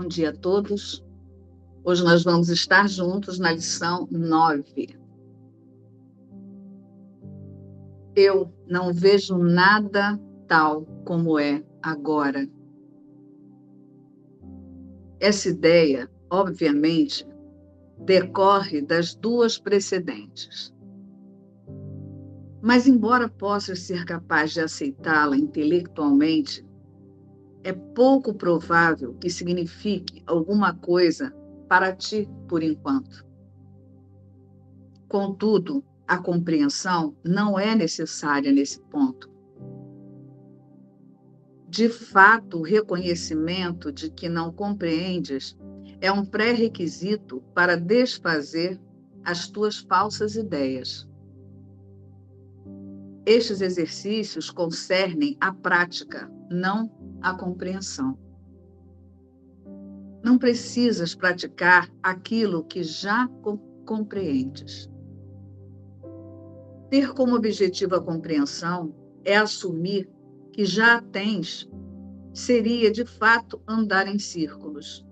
Bom dia a todos. Hoje nós vamos estar juntos na lição 9. Eu não vejo nada tal como é agora. Essa ideia, obviamente, decorre das duas precedentes. Mas, embora possa ser capaz de aceitá-la intelectualmente, é pouco provável que signifique alguma coisa para ti por enquanto. Contudo, a compreensão não é necessária nesse ponto. De fato, o reconhecimento de que não compreendes é um pré-requisito para desfazer as tuas falsas ideias. Estes exercícios concernem a prática, não a compreensão. Não precisas praticar aquilo que já compreendes. Ter como objetivo a compreensão é assumir que já a tens, seria de fato andar em círculos.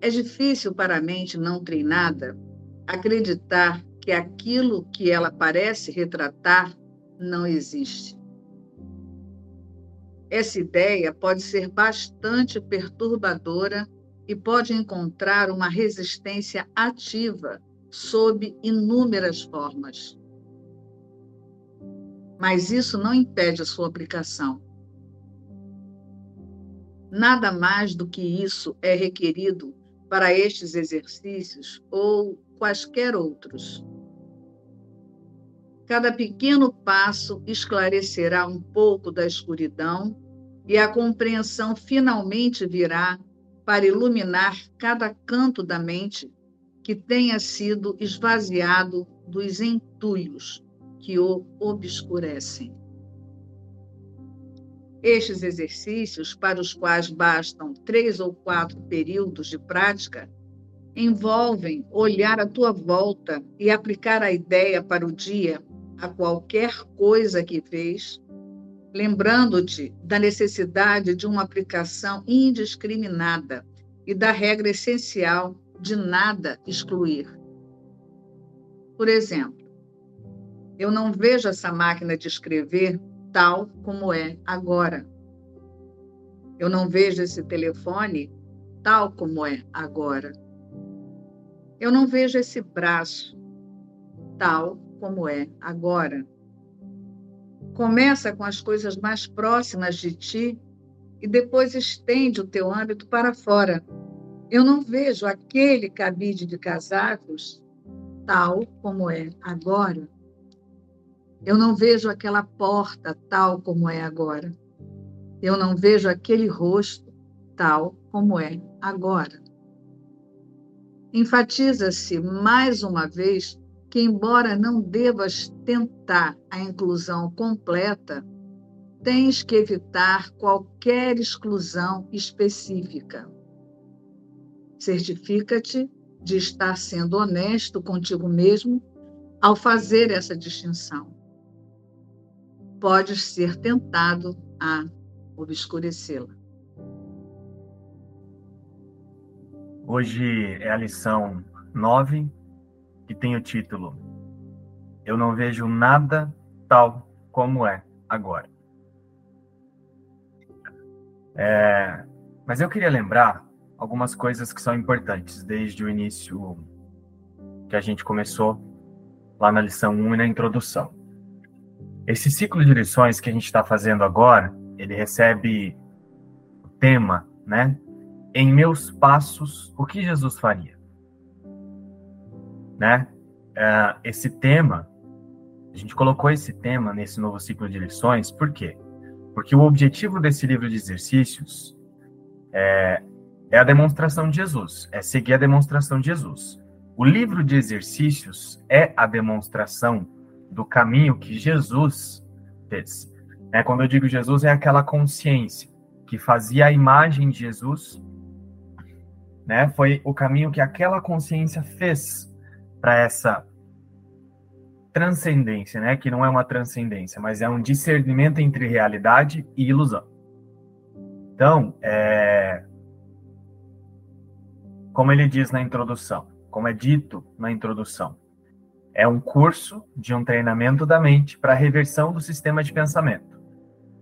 É difícil para a mente não treinada acreditar que aquilo que ela parece retratar não existe. Essa ideia pode ser bastante perturbadora e pode encontrar uma resistência ativa sob inúmeras formas. Mas isso não impede a sua aplicação. Nada mais do que isso é requerido para estes exercícios ou quaisquer outros. Cada pequeno passo esclarecerá um pouco da escuridão e a compreensão finalmente virá para iluminar cada canto da mente que tenha sido esvaziado dos entulhos que o obscurecem. Estes exercícios, para os quais bastam três ou quatro períodos de prática, envolvem olhar à tua volta e aplicar a ideia para o dia a qualquer coisa que vês, lembrando-te da necessidade de uma aplicação indiscriminada e da regra essencial de nada excluir. Por exemplo, eu não vejo essa máquina de escrever tal como é agora. Eu não vejo esse telefone tal como é agora. Eu não vejo esse braço tal como é agora. Começa com as coisas mais próximas de ti e depois estende o teu âmbito para fora. Eu não vejo aquele cabide de casacos tal como é agora. Eu não vejo aquela porta tal como é agora. Eu não vejo aquele rosto tal como é agora. Enfatiza-se mais uma vez que, embora não devas tentar a inclusão completa, tens que evitar qualquer exclusão específica. Certifica-te de estar sendo honesto contigo mesmo ao fazer essa distinção. Podes ser tentado a obscurecê-la. Hoje é a lição 9 que tem o título Eu não vejo nada tal como é agora. É, mas eu queria lembrar algumas coisas que são importantes desde o início que a gente começou lá na lição 1 e na introdução. Esse ciclo de lições que a gente está fazendo agora, ele recebe o tema, né? Em meus passos, o que Jesus faria? Né? Uh, esse tema, a gente colocou esse tema nesse novo ciclo de lições, por quê? Porque o objetivo desse livro de exercícios é, é a demonstração de Jesus, é seguir a demonstração de Jesus. O livro de exercícios é a demonstração do caminho que Jesus fez. É, quando eu digo Jesus, é aquela consciência que fazia a imagem de Jesus, né? Foi o caminho que aquela consciência fez para essa transcendência, né? Que não é uma transcendência, mas é um discernimento entre realidade e ilusão. Então, é, como ele diz na introdução, como é dito na introdução, é um curso de um treinamento da mente para reversão do sistema de pensamento.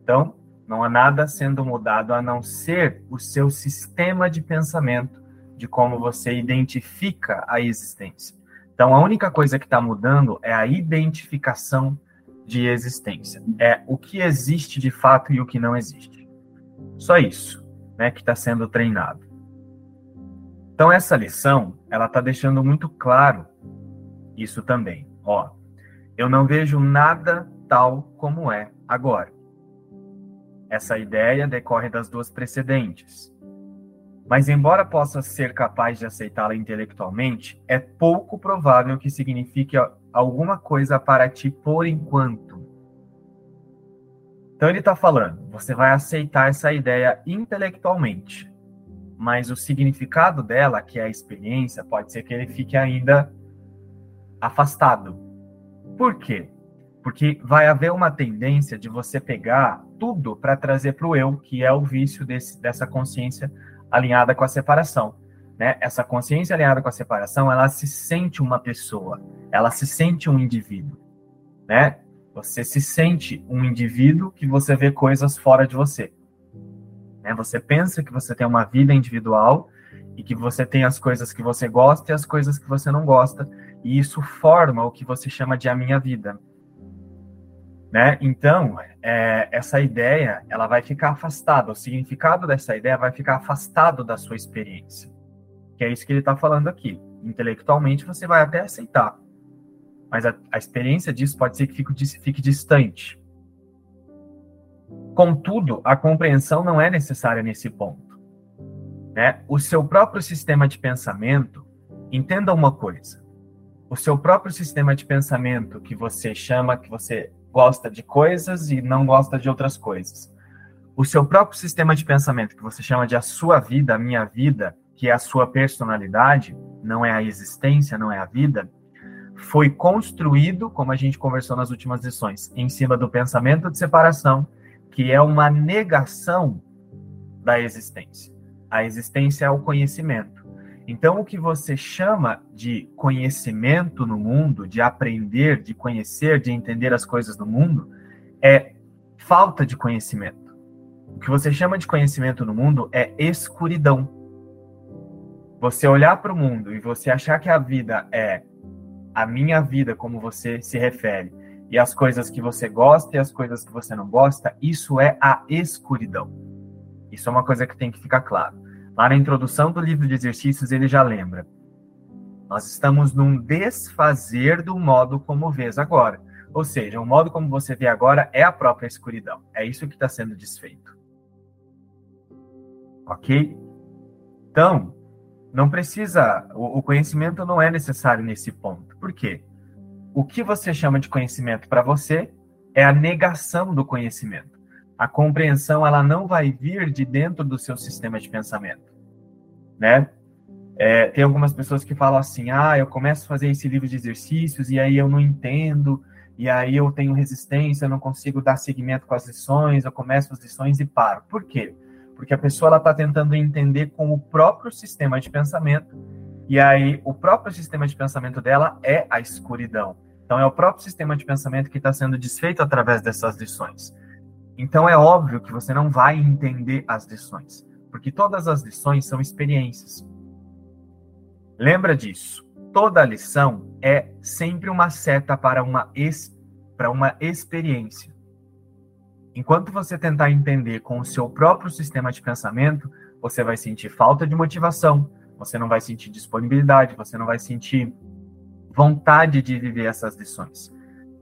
Então, não há nada sendo mudado a não ser o seu sistema de pensamento, de como você identifica a existência. Então, a única coisa que está mudando é a identificação de existência. É o que existe de fato e o que não existe. Só isso, né, que está sendo treinado. Então essa lição, ela está deixando muito claro isso também. Ó, eu não vejo nada tal como é agora. Essa ideia decorre das duas precedentes. Mas, embora possa ser capaz de aceitá-la intelectualmente, é pouco provável que signifique alguma coisa para ti por enquanto. Então, ele está falando: você vai aceitar essa ideia intelectualmente, mas o significado dela, que é a experiência, pode ser que ele fique ainda afastado. Por quê? Porque vai haver uma tendência de você pegar tudo para trazer para o eu, que é o vício desse, dessa consciência alinhada com a separação. Né? Essa consciência alinhada com a separação, ela se sente uma pessoa, ela se sente um indivíduo, né? Você se sente um indivíduo que você vê coisas fora de você. Né? Você pensa que você tem uma vida individual e que você tem as coisas que você gosta e as coisas que você não gosta, e isso forma o que você chama de a minha vida. Né? Então, é, essa ideia ela vai ficar afastada, o significado dessa ideia vai ficar afastado da sua experiência. Que é isso que ele está falando aqui. Intelectualmente você vai até aceitar, mas a, a experiência disso pode ser que fique, fique distante. Contudo, a compreensão não é necessária nesse ponto. Né? O seu próprio sistema de pensamento, entenda uma coisa: o seu próprio sistema de pensamento que você chama, que você gosta de coisas e não gosta de outras coisas. O seu próprio sistema de pensamento, que você chama de a sua vida, a minha vida, que é a sua personalidade, não é a existência, não é a vida, foi construído, como a gente conversou nas últimas lições, em cima do pensamento de separação, que é uma negação da existência. A existência é o conhecimento. Então, o que você chama de conhecimento no mundo, de aprender, de conhecer, de entender as coisas do mundo, é falta de conhecimento. O que você chama de conhecimento no mundo é escuridão. Você olhar para o mundo e você achar que a vida é a minha vida, como você se refere, e as coisas que você gosta e as coisas que você não gosta, isso é a escuridão. Isso é uma coisa que tem que ficar claro. Lá na introdução do livro de exercícios, ele já lembra. Nós estamos num desfazer do modo como vês agora. Ou seja, o modo como você vê agora é a própria escuridão. É isso que está sendo desfeito. Ok? Então, não precisa. O, conhecimento não é necessário nesse ponto. Por quê? O que você chama de conhecimento para você é a negação do conhecimento. A compreensão ela não vai vir de dentro do seu sistema de pensamento, né? É, tem algumas pessoas que falam assim: ah, eu começo a fazer esse livro de exercícios e aí eu não entendo, e aí eu tenho resistência, eu não consigo dar seguimento com as lições, eu começo as lições e paro. Por quê? Porque a pessoa está tentando entender com o próprio sistema de pensamento, e aí o próprio sistema de pensamento dela é a escuridão. Então é o próprio sistema de pensamento que está sendo desfeito através dessas lições. Então é óbvio que você não vai entender as lições, porque todas as lições são experiências. Lembra disso. Toda lição é sempre uma seta para uma, ex, para uma experiência. Enquanto você tentar entender com o seu próprio sistema de pensamento, você vai sentir falta de motivação, você não vai sentir disponibilidade, você não vai sentir vontade de viver essas lições.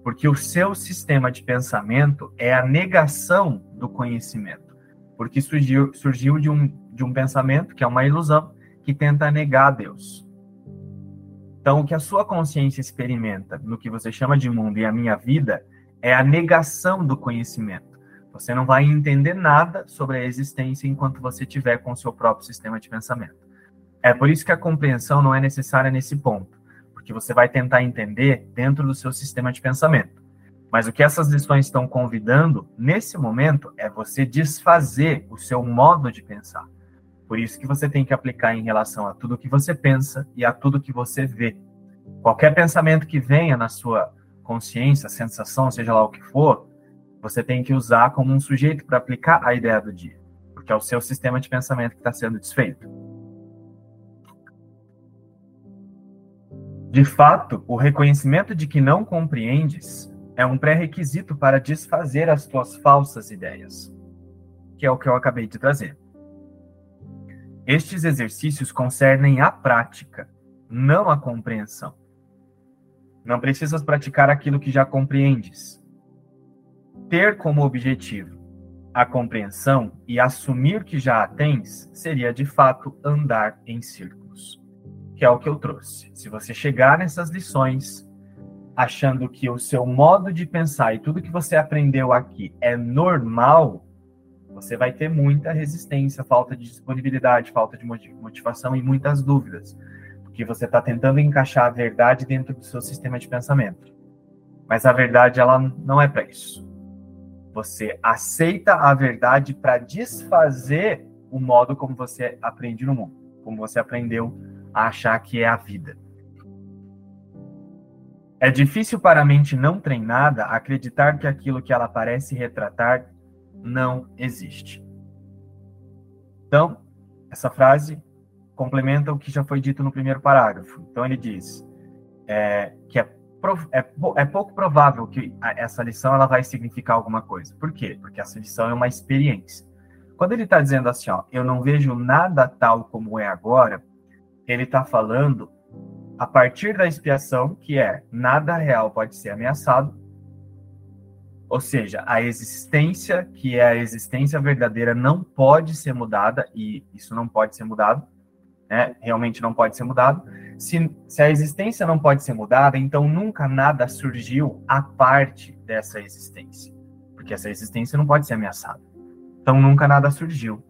Porque o seu sistema de pensamento é a negação do conhecimento. Porque surgiu, surgiu de, um, de um pensamento, que é uma ilusão, que tenta negar Deus. Então, o que a sua consciência experimenta no que você chama de mundo e a minha vida é a negação do conhecimento. Você não vai entender nada sobre a existência enquanto você tiver com o seu próprio sistema de pensamento. É por isso que a compreensão não é necessária nesse ponto porque você vai tentar entender dentro do seu sistema de pensamento. Mas o que essas lições estão convidando nesse momento é você desfazer o seu modo de pensar. Por isso que você tem que aplicar em relação a tudo que você pensa e a tudo que você vê. Qualquer pensamento que venha na sua consciência, sensação, seja lá o que for, você tem que usar como um sujeito para aplicar a ideia do dia, porque é o seu sistema de pensamento que está sendo desfeito. De fato, o reconhecimento de que não compreendes é um pré-requisito para desfazer as tuas falsas ideias, que é o que eu acabei de trazer. Estes exercícios concernem a prática, não a compreensão. Não precisas praticar aquilo que já compreendes. Ter como objetivo a compreensão e assumir que já a tens seria de fato andar em círculos, que é o que eu trouxe. Se você chegar nessas lições achando que o seu modo de pensar e tudo que você aprendeu aqui é normal, você vai ter muita resistência, falta de disponibilidade, falta de motivação e muitas dúvidas, porque você está tentando encaixar a verdade dentro do seu sistema de pensamento. Mas a verdade ela não é para isso. Você aceita a verdade para desfazer o modo como você aprende no mundo, como você aprendeu a achar que é a vida. É difícil para a mente não treinada acreditar que aquilo que ela parece retratar não existe. Então, essa frase complementa o que já foi dito no primeiro parágrafo. Então, ele diz é, que é, é, é, pouco provável que essa lição ela vai significar alguma coisa. Por quê? Porque essa lição é uma experiência. Quando ele está dizendo assim, ó, eu não vejo nada tal como é agora, ele está falando a partir da expiação, que é nada real pode ser ameaçado, ou seja, a existência, que é a existência verdadeira, não pode ser mudada, e isso não pode ser mudado, né? realmente não pode ser mudado. Se, se a existência não pode ser mudada, então nunca nada surgiu a parte dessa existência, porque essa existência não pode ser ameaçada. Então nunca nada surgiu.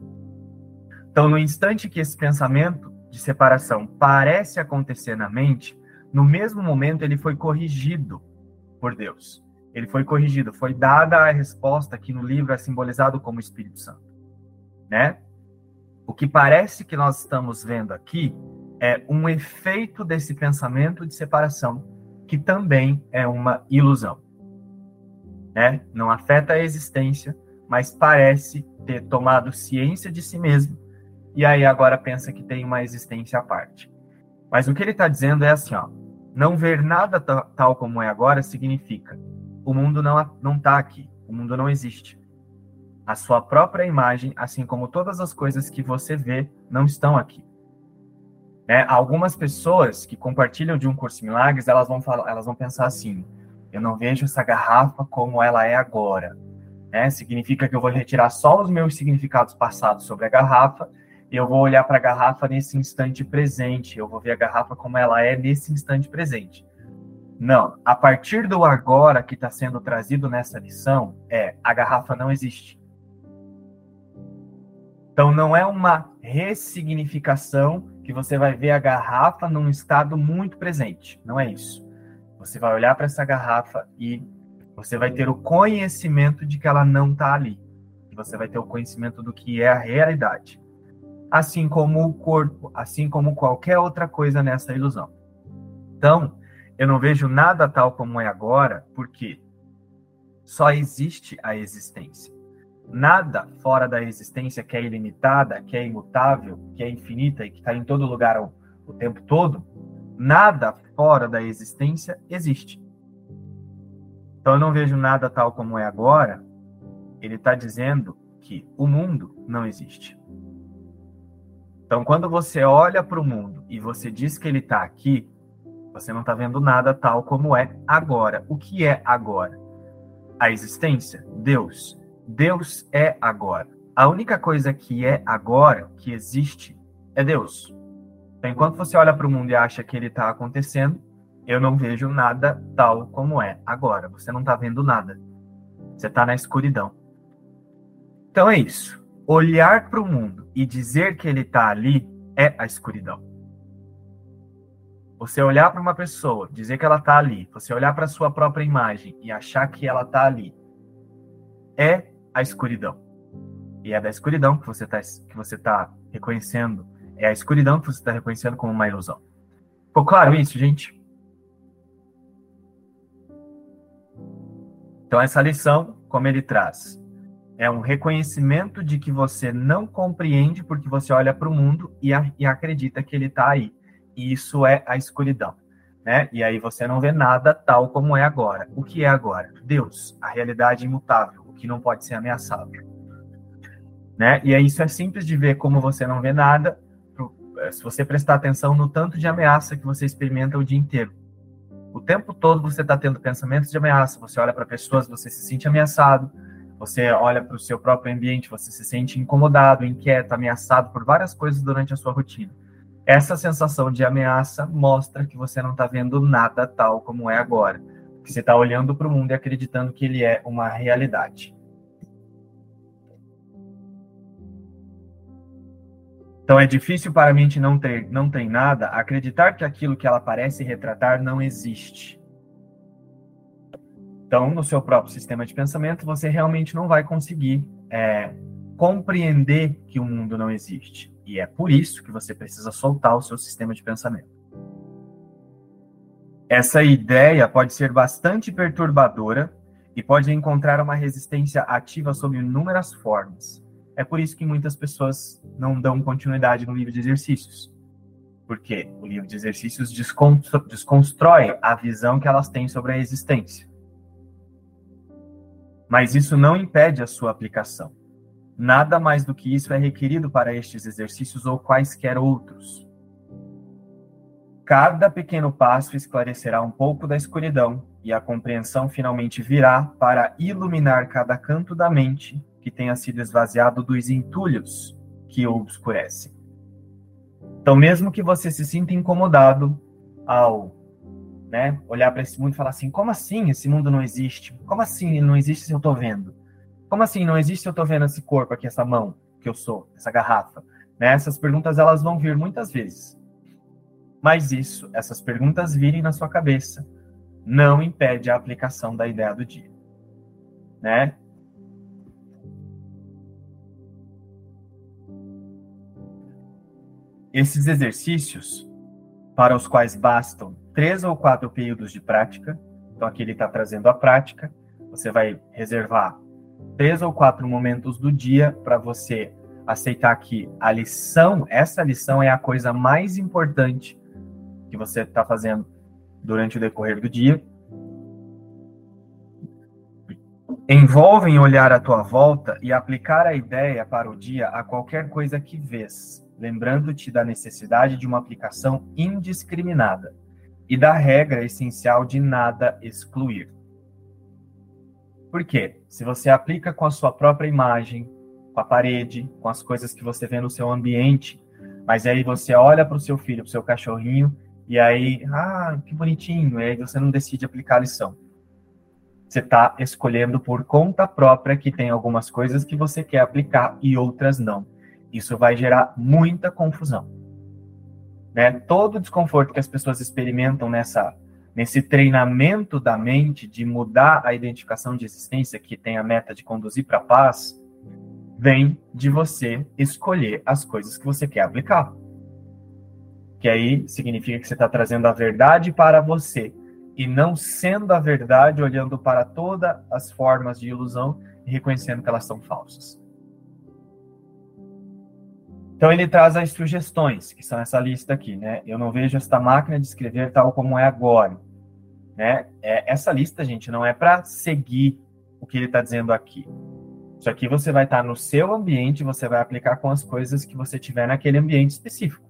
Então, no instante que esse pensamento de separação parece acontecer na mente, no mesmo momento ele foi corrigido por Deus ele foi corrigido, foi dada a resposta que no livro é simbolizado como Espírito Santo, né? O que parece que nós estamos vendo aqui é um efeito desse pensamento de separação, que também é uma ilusão. Né? Não afeta a existência, mas parece ter tomado ciência de si mesmo e aí agora pensa que tem uma existência à parte. Mas o que ele está dizendo é assim, ó, não ver nada tal como é agora significa o mundo não não está aqui, o mundo não existe. A sua própria imagem, assim como todas as coisas que você vê, não estão aqui. Né? Algumas pessoas que compartilham de um curso em milagres, elas vão falar, elas vão pensar assim: eu não vejo essa garrafa como ela é agora. Né? Significa que eu vou retirar só os meus significados passados sobre a garrafa eu vou olhar para a garrafa nesse instante presente. Eu vou ver a garrafa como ela é nesse instante presente. Não, a partir do agora que está sendo trazido nessa lição, é a garrafa não existe. Então não é uma ressignificação que você vai ver a garrafa num estado muito presente. Não é isso. Você vai olhar para essa garrafa e você vai ter o conhecimento de que ela não está ali. Você vai ter o conhecimento do que é a realidade. Assim como o corpo, assim como qualquer outra coisa nessa ilusão. Então, eu não vejo nada tal como é agora, porque só existe a existência. Nada fora da existência que é ilimitada, que é imutável, que é infinita e que está em todo lugar o, tempo todo, nada fora da existência existe. Então eu não vejo nada tal como é agora. Ele está dizendo que o mundo não existe. Então, quando você olha para o mundo e você diz que ele está aqui, você não está vendo nada tal como é agora. O que é agora? A existência? Deus. Deus é agora. A única coisa que é agora, que existe, é Deus. Então, enquanto você olha para o mundo e acha que ele está acontecendo, eu não vejo nada tal como é agora. Você não está vendo nada. Você está na escuridão. Então é isso. Olhar para o mundo e dizer que ele está ali é a escuridão. Você olhar para uma pessoa, dizer que ela está ali, você olhar para a sua própria imagem e achar que ela está ali, é a escuridão. E é da escuridão que você está tá reconhecendo, é a escuridão que você está reconhecendo como uma ilusão. Ficou claro isso, gente? Então, essa lição, como ele traz, é um reconhecimento de que você não compreende porque você olha para o mundo e, a, e acredita que ele está aí. E isso é a escuridão. Né? E aí você não vê nada tal como é agora. O que é agora? Deus, a realidade imutável, o que não pode ser ameaçado. Né? E aí isso é simples de ver como você não vê nada, se você prestar atenção no tanto de ameaça que você experimenta o dia inteiro. O tempo todo você está tendo pensamentos de ameaça, você olha para pessoas, você se sente ameaçado, você olha para o seu próprio ambiente, você se sente incomodado, inquieto, ameaçado por várias coisas durante a sua rotina. Essa sensação de ameaça mostra que você não está vendo nada tal como é agora, que você está olhando para o mundo e acreditando que ele é uma realidade. Então é difícil para a mente não ter, não tem nada, acreditar que aquilo que ela parece retratar não existe. Então, no seu próprio sistema de pensamento, você realmente não vai conseguir é, compreender que o mundo não existe. E é por isso que você precisa soltar o seu sistema de pensamento. Essa ideia pode ser bastante perturbadora e pode encontrar uma resistência ativa sob inúmeras formas. É por isso que muitas pessoas não dão continuidade no livro de exercícios. Porque o livro de exercícios desconstrói a visão que elas têm sobre a existência. Mas isso não impede a sua aplicação. Nada mais do que isso é requerido para estes exercícios ou quaisquer outros. Cada pequeno passo esclarecerá um pouco da escuridão e a compreensão finalmente virá para iluminar cada canto da mente que tenha sido esvaziado dos entulhos que o obscurecem. Então, mesmo que você se sinta incomodado ao né, olhar para esse mundo e falar assim: como assim esse mundo não existe? Como assim ele não existe se eu estou vendo? Como assim não existe se eu estou vendo esse corpo aqui, essa mão que eu sou, essa garrafa? Né? Essas perguntas elas vão vir muitas vezes. Mas isso, essas perguntas virem na sua cabeça, não impede a aplicação da ideia do dia. Né? Esses exercícios, para os quais bastam três ou quatro períodos de prática, então aqui ele está trazendo a prática, você vai reservar três ou quatro momentos do dia para você aceitar que a lição, essa lição é a coisa mais importante que você está fazendo durante o decorrer do dia. Envolve em olhar à tua volta e aplicar a ideia para o dia a qualquer coisa que vês, lembrando-te da necessidade de uma aplicação indiscriminada e da regra essencial de nada excluir. Por quê? Se você aplica com a sua própria imagem, com a parede, com as coisas que você vê no seu ambiente, mas aí você olha para o seu filho, para o seu cachorrinho, e aí, ah, que bonitinho, e aí você não decide aplicar a lição. Você está escolhendo por conta própria que tem algumas coisas que você quer aplicar e outras não. Isso vai gerar muita confusão. Né? Todo o desconforto que as pessoas experimentam nessa, nesse treinamento da mente de mudar a identificação de existência, que tem a meta de conduzir para a paz, vem de você escolher as coisas que você quer aplicar. Que aí significa que você está trazendo a verdade para você e não sendo a verdade olhando para todas as formas de ilusão e reconhecendo que elas são falsas. Então ele traz as sugestões, que são essa lista aqui, né? Eu não vejo esta máquina de escrever tal como é agora, né? É, essa lista, gente, não é para seguir o que ele está dizendo aqui. Isso aqui você vai estar tá no seu ambiente, você vai aplicar com as coisas que você tiver naquele ambiente específico,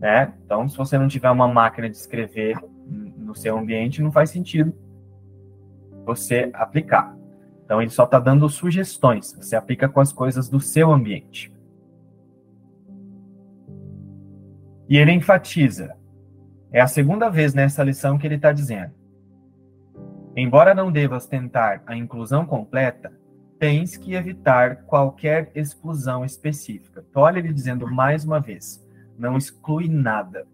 né? Então, se você não tiver uma máquina de escrever no seu ambiente, não faz sentido você aplicar. Então, ele só está dando sugestões. Você aplica com as coisas do seu ambiente. E ele enfatiza. É a segunda vez nessa lição que ele está dizendo. Embora não devas tentar a inclusão completa, tens que evitar qualquer exclusão específica. Então, olha ele dizendo mais uma vez: não exclui nada.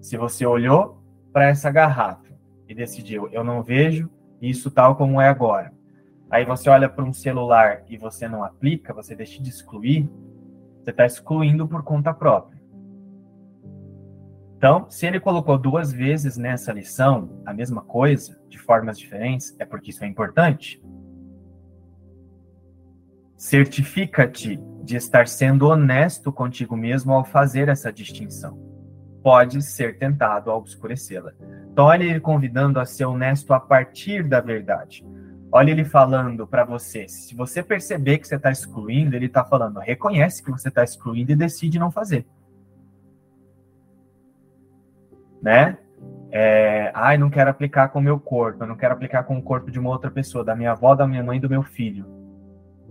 Se você olhou para essa garrafa e decidiu, eu não vejo isso tal como é agora. Aí você olha para um celular e você não aplica, você deixa de excluir, você está excluindo por conta própria. Então, se ele colocou duas vezes nessa lição a mesma coisa, de formas diferentes, é porque isso é importante. Certifica-te de estar sendo honesto contigo mesmo ao fazer essa distinção. Pode ser tentado a obscurecê-la. Então, olha ele convidando a ser honesto a partir da verdade. Olha ele falando para você. Se você perceber que você está excluindo, ele está falando, reconhece que você está excluindo e decide não fazer. Né? É, ai, não quero aplicar com o meu corpo, eu não quero aplicar com o corpo de uma outra pessoa, da minha avó, da minha mãe, do meu filho.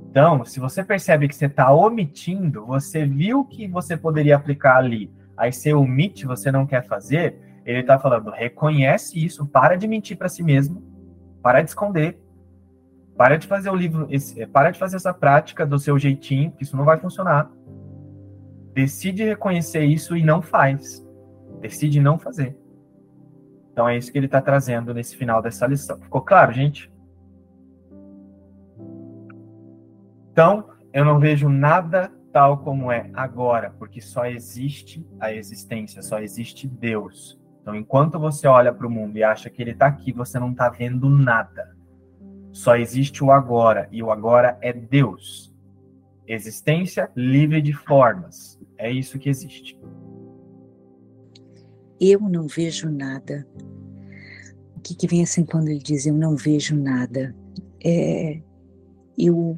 Então, se você percebe que você está omitindo, você viu que você poderia aplicar ali, aí você omite, você não quer fazer, ele está falando, reconhece isso, para de mentir para si mesmo, para de esconder, para de fazer o livro, esse, para de fazer essa prática do seu jeitinho, que isso não vai funcionar. Decide reconhecer isso e não faz. Decide não fazer. Então é isso que ele está trazendo nesse final dessa lição. Ficou claro, gente? Então, eu não vejo nada tal como é agora, porque só existe a existência, só existe Deus. Então, enquanto você olha para o mundo e acha que ele está aqui, você não está vendo nada. Só existe o agora, e o agora é Deus. Existência livre de formas. É isso que existe. Eu não vejo nada. O que, que vem assim quando ele diz eu não vejo nada? É, eu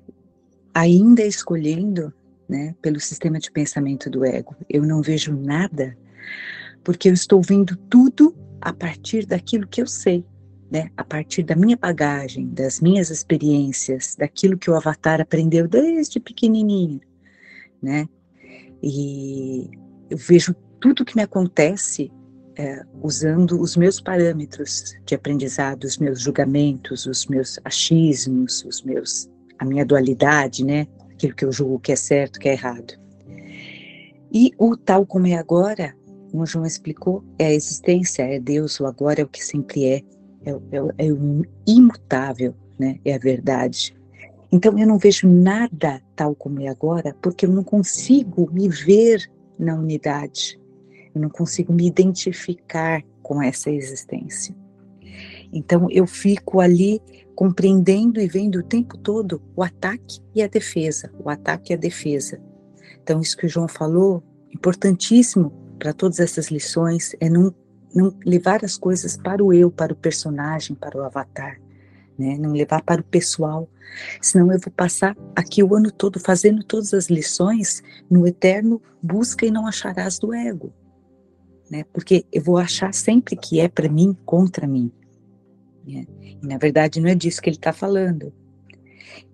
ainda escolhendo, né, pelo sistema de pensamento do ego, eu não vejo nada, porque eu estou vendo tudo a partir daquilo que eu sei, né, a partir da minha bagagem, das minhas experiências, daquilo que o avatar aprendeu desde pequenininho, né? E eu vejo tudo que me acontece é, usando os meus parâmetros de aprendizado, os meus julgamentos, os meus achismos, os meus a minha dualidade, né? Aquilo que eu julgo que é certo, que é errado. E o tal como é agora, como João explicou, é a existência, é Deus, o agora é o que sempre é, é, é, é o imutável, né? É a verdade. Então eu não vejo nada tal como é agora, porque eu não consigo me ver na unidade. Eu não consigo me identificar com essa existência. Então eu fico ali compreendendo e vendo o tempo todo o ataque e a defesa, o ataque e a defesa. Então, isso que o João falou, importantíssimo para todas essas lições, é não, não levar as coisas para o eu, para o personagem, para o avatar, né? não levar para o pessoal, senão eu vou passar aqui o ano todo fazendo todas as lições no eterno busca e não acharás do ego. Né? Porque eu vou achar sempre que é para mim contra mim. Né? E na verdade não é disso que ele está falando.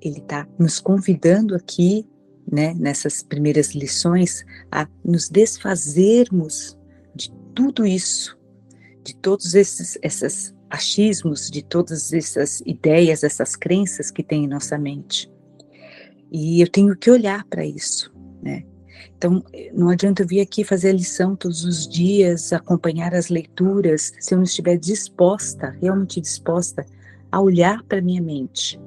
Ele está nos convidando aqui, né, nessas primeiras lições, a nos desfazermos de tudo isso, de todos esses esses achismos, de todas essas ideias, essas crenças que tem em nossa mente. E eu tenho que olhar para isso, né? Então, não adianta eu vir aqui fazer a lição todos os dias, acompanhar as leituras, se eu não estiver disposta, realmente disposta a olhar para minha mente,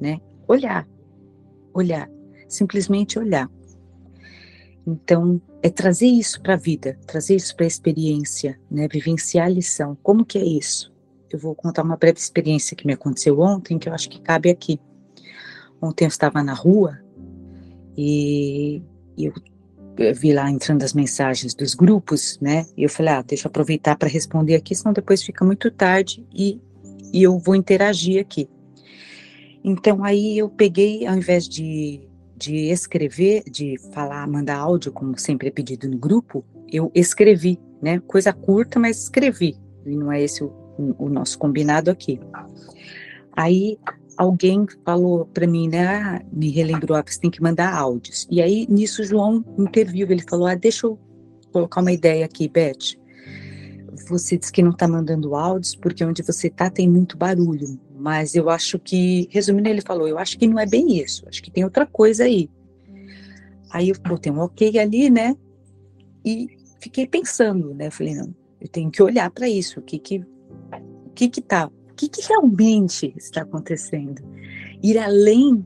né? Olhar, olhar, simplesmente olhar. Então, é trazer isso para a vida, trazer isso para a experiência, né? Vivenciar a lição. Como que é isso? Eu vou contar uma breve experiência que me aconteceu ontem, que eu acho que cabe aqui. Ontem eu estava na rua e eu vi lá entrando as mensagens dos grupos, né? E eu falei, ah, deixa eu aproveitar para responder aqui, senão depois fica muito tarde e, e eu vou interagir aqui. Então aí eu peguei, ao invés de, de escrever, de falar, mandar áudio, como sempre é pedido no grupo, eu escrevi, né? Coisa curta, mas escrevi. E não é esse o, o nosso combinado aqui. Aí alguém falou para mim, né, ah, me relembrou, ah, você tem que mandar áudios. E aí, nisso, o João interviu, ele falou, ah, deixa eu colocar uma ideia aqui, Beth. Você disse que não está mandando áudios porque onde você está tem muito barulho, mas eu acho que, resumindo, ele falou, eu acho que não é bem isso, acho que tem outra coisa aí. Aí eu botei um ok ali, né, e fiquei pensando, né, falei, não, Eu tenho que olhar para isso, o que que o que que tá, que que realmente está acontecendo? Ir além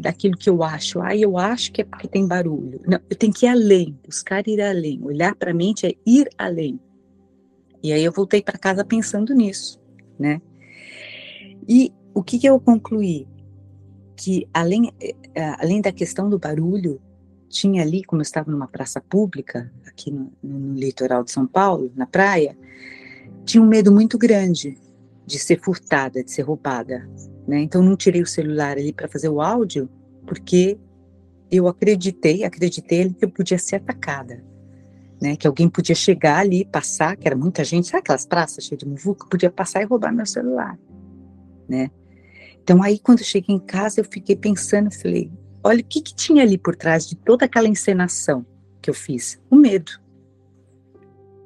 daquilo que eu acho. Ah, eu acho que é porque tem barulho. Não, eu tenho que ir além, buscar ir além. Olhar para a mente é ir além. E aí eu voltei para casa pensando nisso, né? E o que, que eu concluí? Que além, eh, além da questão do barulho, tinha ali, como eu estava numa praça pública, aqui no, no litoral de São Paulo, na praia, tinha um medo muito grande de ser furtada, de ser roubada. Né? Então, não tirei o celular ali para fazer o áudio, porque eu acreditei, acreditei que eu podia ser atacada. Né, que alguém podia chegar ali, passar, que era muita gente, sabe aquelas praças cheias de muvuca, podia passar e roubar meu celular, né? Então aí quando eu cheguei em casa eu fiquei pensando, falei, olha o que, que tinha ali por trás de toda aquela encenação que eu fiz, o medo,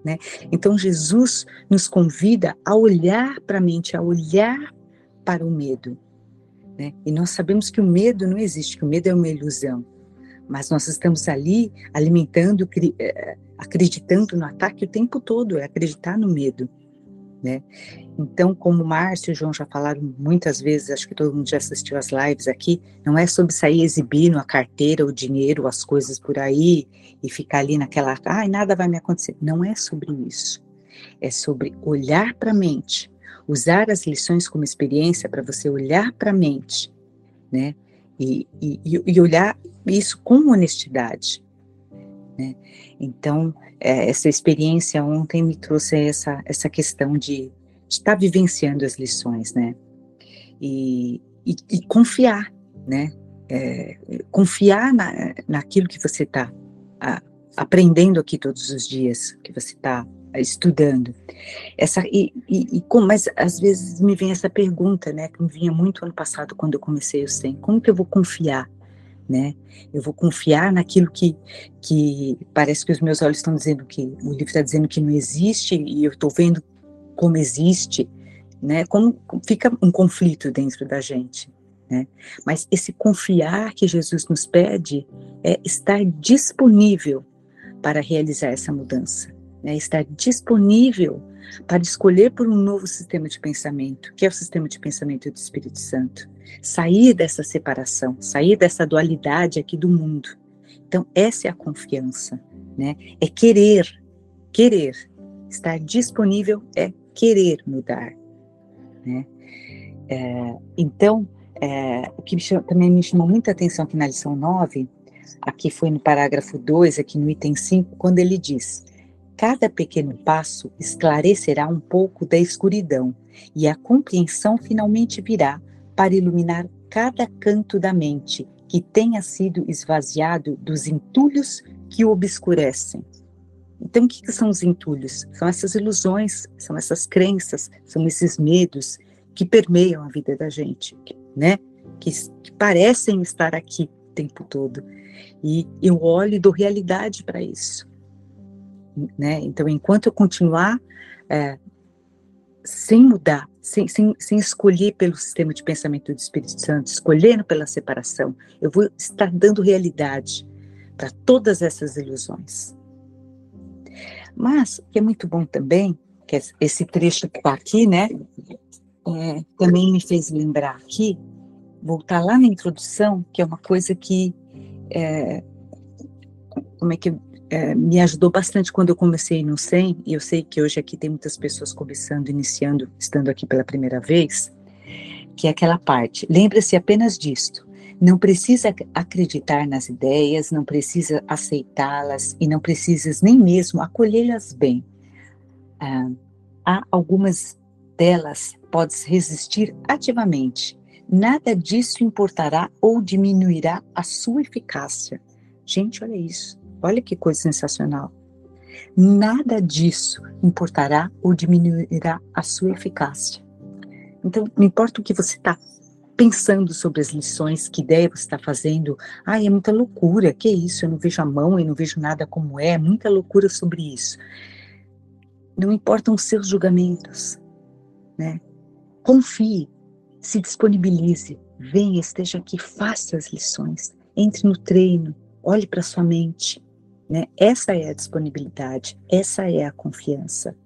né? Então Jesus nos convida a olhar para a mente, a olhar para o medo. Né? E nós sabemos que o medo não existe, que o medo é uma ilusão. Mas nós estamos ali alimentando, eh, acreditando no ataque o tempo todo, é acreditar no medo. Né? Então, como o Márcio e o João já falaram muitas vezes, acho que todo mundo já assistiu as lives aqui, não é sobre sair exibindo a carteira, o dinheiro, as coisas por aí e ficar ali naquela, ai, nada vai me acontecer. Não é sobre isso. É sobre olhar para a mente, usar as lições como experiência para você olhar para a mente, né? E, e, e, olhar isso com honestidade, né? Então, é, essa experiência ontem me trouxe essa, essa questão de estar tá vivenciando as lições, né? E, e, e confiar, né? É, confiar na, naquilo que você está aprendendo aqui todos os dias, que você está estudando. Essa, e, e, e como, mas às vezes me vem essa pergunta, né, que me vinha muito ano passado quando eu comecei o SEM, como que eu vou confiar, né? Eu vou confiar naquilo que, que parece que os meus olhos estão dizendo que, o livro está dizendo que não existe e eu estou vendo como existe, né? Como fica um conflito dentro da gente, né? Mas esse confiar que Jesus nos pede é estar disponível para realizar essa mudança, né, estar disponível para escolher por um novo sistema de pensamento, que é o sistema de pensamento do Espírito Santo. Sair dessa separação, sair dessa dualidade aqui do mundo. Então, essa é a confiança, né? É querer, querer. Estar disponível é querer mudar, né? É, então, é, o que me chama, também me chamou muita atenção aqui na lição 9, aqui foi no parágrafo 2, aqui no item 5, quando ele diz: Cada pequeno passo esclarecerá um pouco da escuridão, e a compreensão finalmente virá para iluminar cada canto da mente que tenha sido esvaziado dos entulhos que o obscurecem. Então, o que, são os entulhos? São essas ilusões, são essas crenças, são esses medos que permeiam a vida da gente, né? Que, que parecem estar aqui o tempo todo. E eu olho e dou realidade para isso né? Então, enquanto eu continuar é, sem mudar, sem, sem, sem escolher pelo sistema de pensamento do Espírito Santo, escolhendo pela separação, eu vou estar dando realidade para todas essas ilusões. Mas, que é muito bom também, que é esse trecho que está aqui, né, é, também me fez lembrar aqui, voltar lá na introdução, que é uma coisa que, é, como é que é, me ajudou bastante quando eu comecei no SEM, e eu sei que hoje aqui tem muitas pessoas começando, iniciando, estando aqui pela primeira vez, que é aquela parte. Lembre-se apenas disto. Não precisa acreditar nas ideias, não precisa aceitá-las e não precisas nem mesmo acolhê-las bem. Ah, há algumas delas podes resistir ativamente. Nada disso importará ou diminuirá a sua eficácia. Gente, olha isso. Olha que coisa sensacional. Nada disso importará ou diminuirá a sua eficácia. Então, não importa o que você está pensando sobre as lições, que ideia você está fazendo. Ai, é muita loucura, que isso? Eu não vejo a mão, eu não vejo nada como é, muita loucura sobre isso. Não importam os seus julgamentos, né? Confie, se disponibilize, venha, esteja aqui, faça as lições, entre no treino, olhe para sua mente, né? Essa é a disponibilidade, essa é a confiança.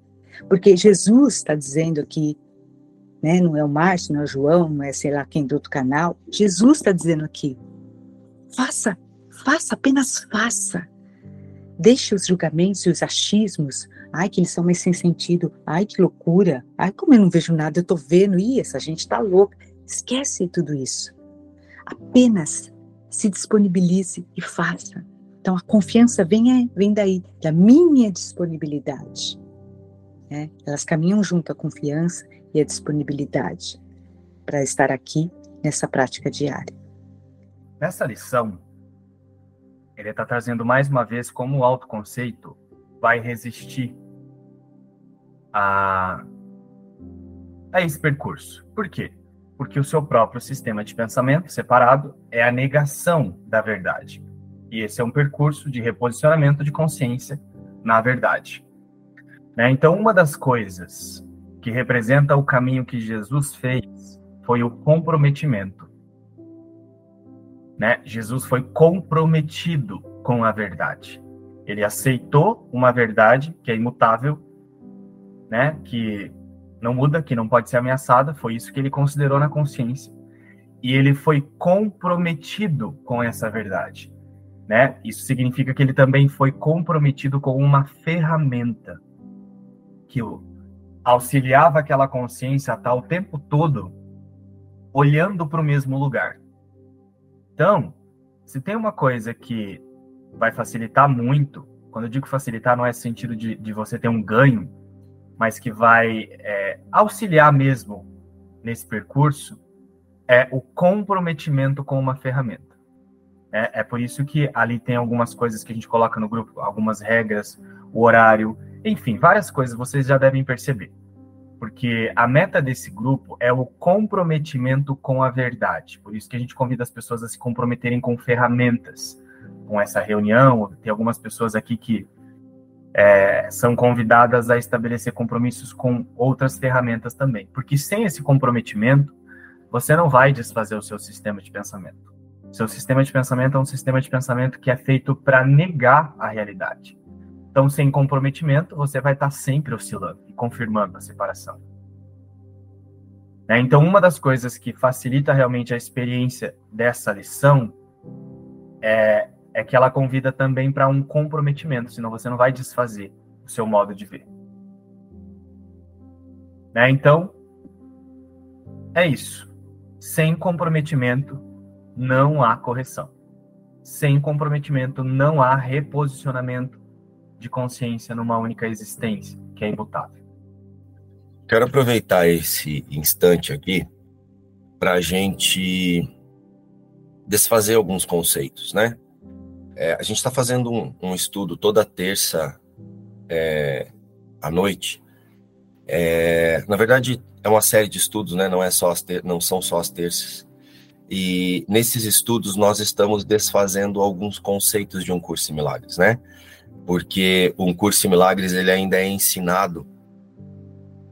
Porque Jesus está dizendo aqui, né, não é o Márcio, não é o João, não é sei lá quem do outro canal, Jesus está dizendo aqui, faça, faça, apenas faça. Deixe os julgamentos e os achismos, ai que eles são mais sem sentido, ai que loucura, ai como eu não vejo nada, eu tô vendo, ih, essa gente tá louca. Esquece tudo isso. Apenas se disponibilize e faça. Então a confiança vem, vem daí, da minha disponibilidade. Né? Elas caminham junto a confiança e a disponibilidade para estar aqui nessa prática diária. Nessa lição, ele está trazendo mais uma vez como o autoconceito vai resistir a, a esse percurso. Por quê? Porque o seu próprio sistema de pensamento separado é a negação da verdade. E esse é um percurso de reposicionamento de consciência na verdade. Né? Então, uma das coisas que representa o caminho que Jesus fez foi o comprometimento. Né? Jesus foi comprometido com a verdade. Ele aceitou uma verdade que é imutável, né? que não muda, que não pode ser ameaçada, foi isso que ele considerou na consciência. E ele foi comprometido com essa verdade. Né? Isso significa que ele também foi comprometido com uma ferramenta que auxiliava aquela consciência a estar o tempo todo olhando para o mesmo lugar. Então, se tem uma coisa que vai facilitar muito, quando eu digo facilitar, não é sentido de, de você ter um ganho, mas que vai é, auxiliar mesmo nesse percurso, é o comprometimento com uma ferramenta. É, é, por isso que ali tem algumas coisas que a gente coloca no grupo, algumas regras, o horário, enfim, várias coisas vocês já devem perceber. Porque a meta desse grupo é o comprometimento com a verdade. Por isso que a gente convida as pessoas a se comprometerem com ferramentas, com essa reunião. Tem algumas pessoas aqui que é, são convidadas a estabelecer compromissos com outras ferramentas também. Porque sem esse comprometimento, você não vai desfazer o seu sistema de pensamento. Seu sistema de pensamento é um sistema de pensamento que é feito para negar a realidade. Então, sem comprometimento, você vai estar sempre oscilando e confirmando a separação. Né? Então, uma das coisas que facilita realmente a experiência dessa lição é é que ela convida também para um comprometimento, senão você não vai desfazer o seu modo de ver. Né? Então, é isso. Sem comprometimento, não há correção. Sem comprometimento, não há reposicionamento de consciência numa única existência, que é imutável. Quero aproveitar esse instante aqui para a gente desfazer alguns conceitos, né? É, a gente está fazendo um, um, estudo toda terça é, à noite. É, na verdade, é uma série de estudos, né? Não, é só ter, não são só as terças. E nesses estudos nós estamos desfazendo alguns conceitos de um curso em milagres, né? Porque um curso em milagres ele ainda é ensinado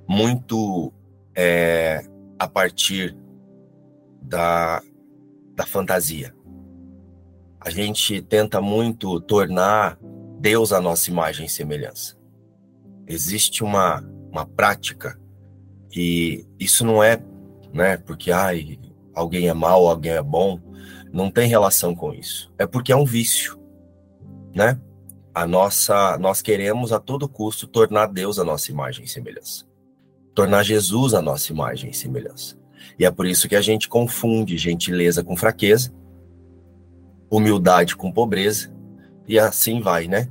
muito é, a partir da, da fantasia a gente tenta muito tornar Deus a nossa imagem e semelhança. Existe uma, uma prática e isso não é, né, porque ai, alguém é mal, alguém é bom, não tem relação com isso. É porque é um vício, né? A nossa, nós queremos a todo custo tornar Deus a nossa imagem e semelhança. Tornar Jesus a nossa imagem e semelhança. E é por isso que a gente confunde gentileza com fraqueza, humildade com pobreza, e assim vai, né?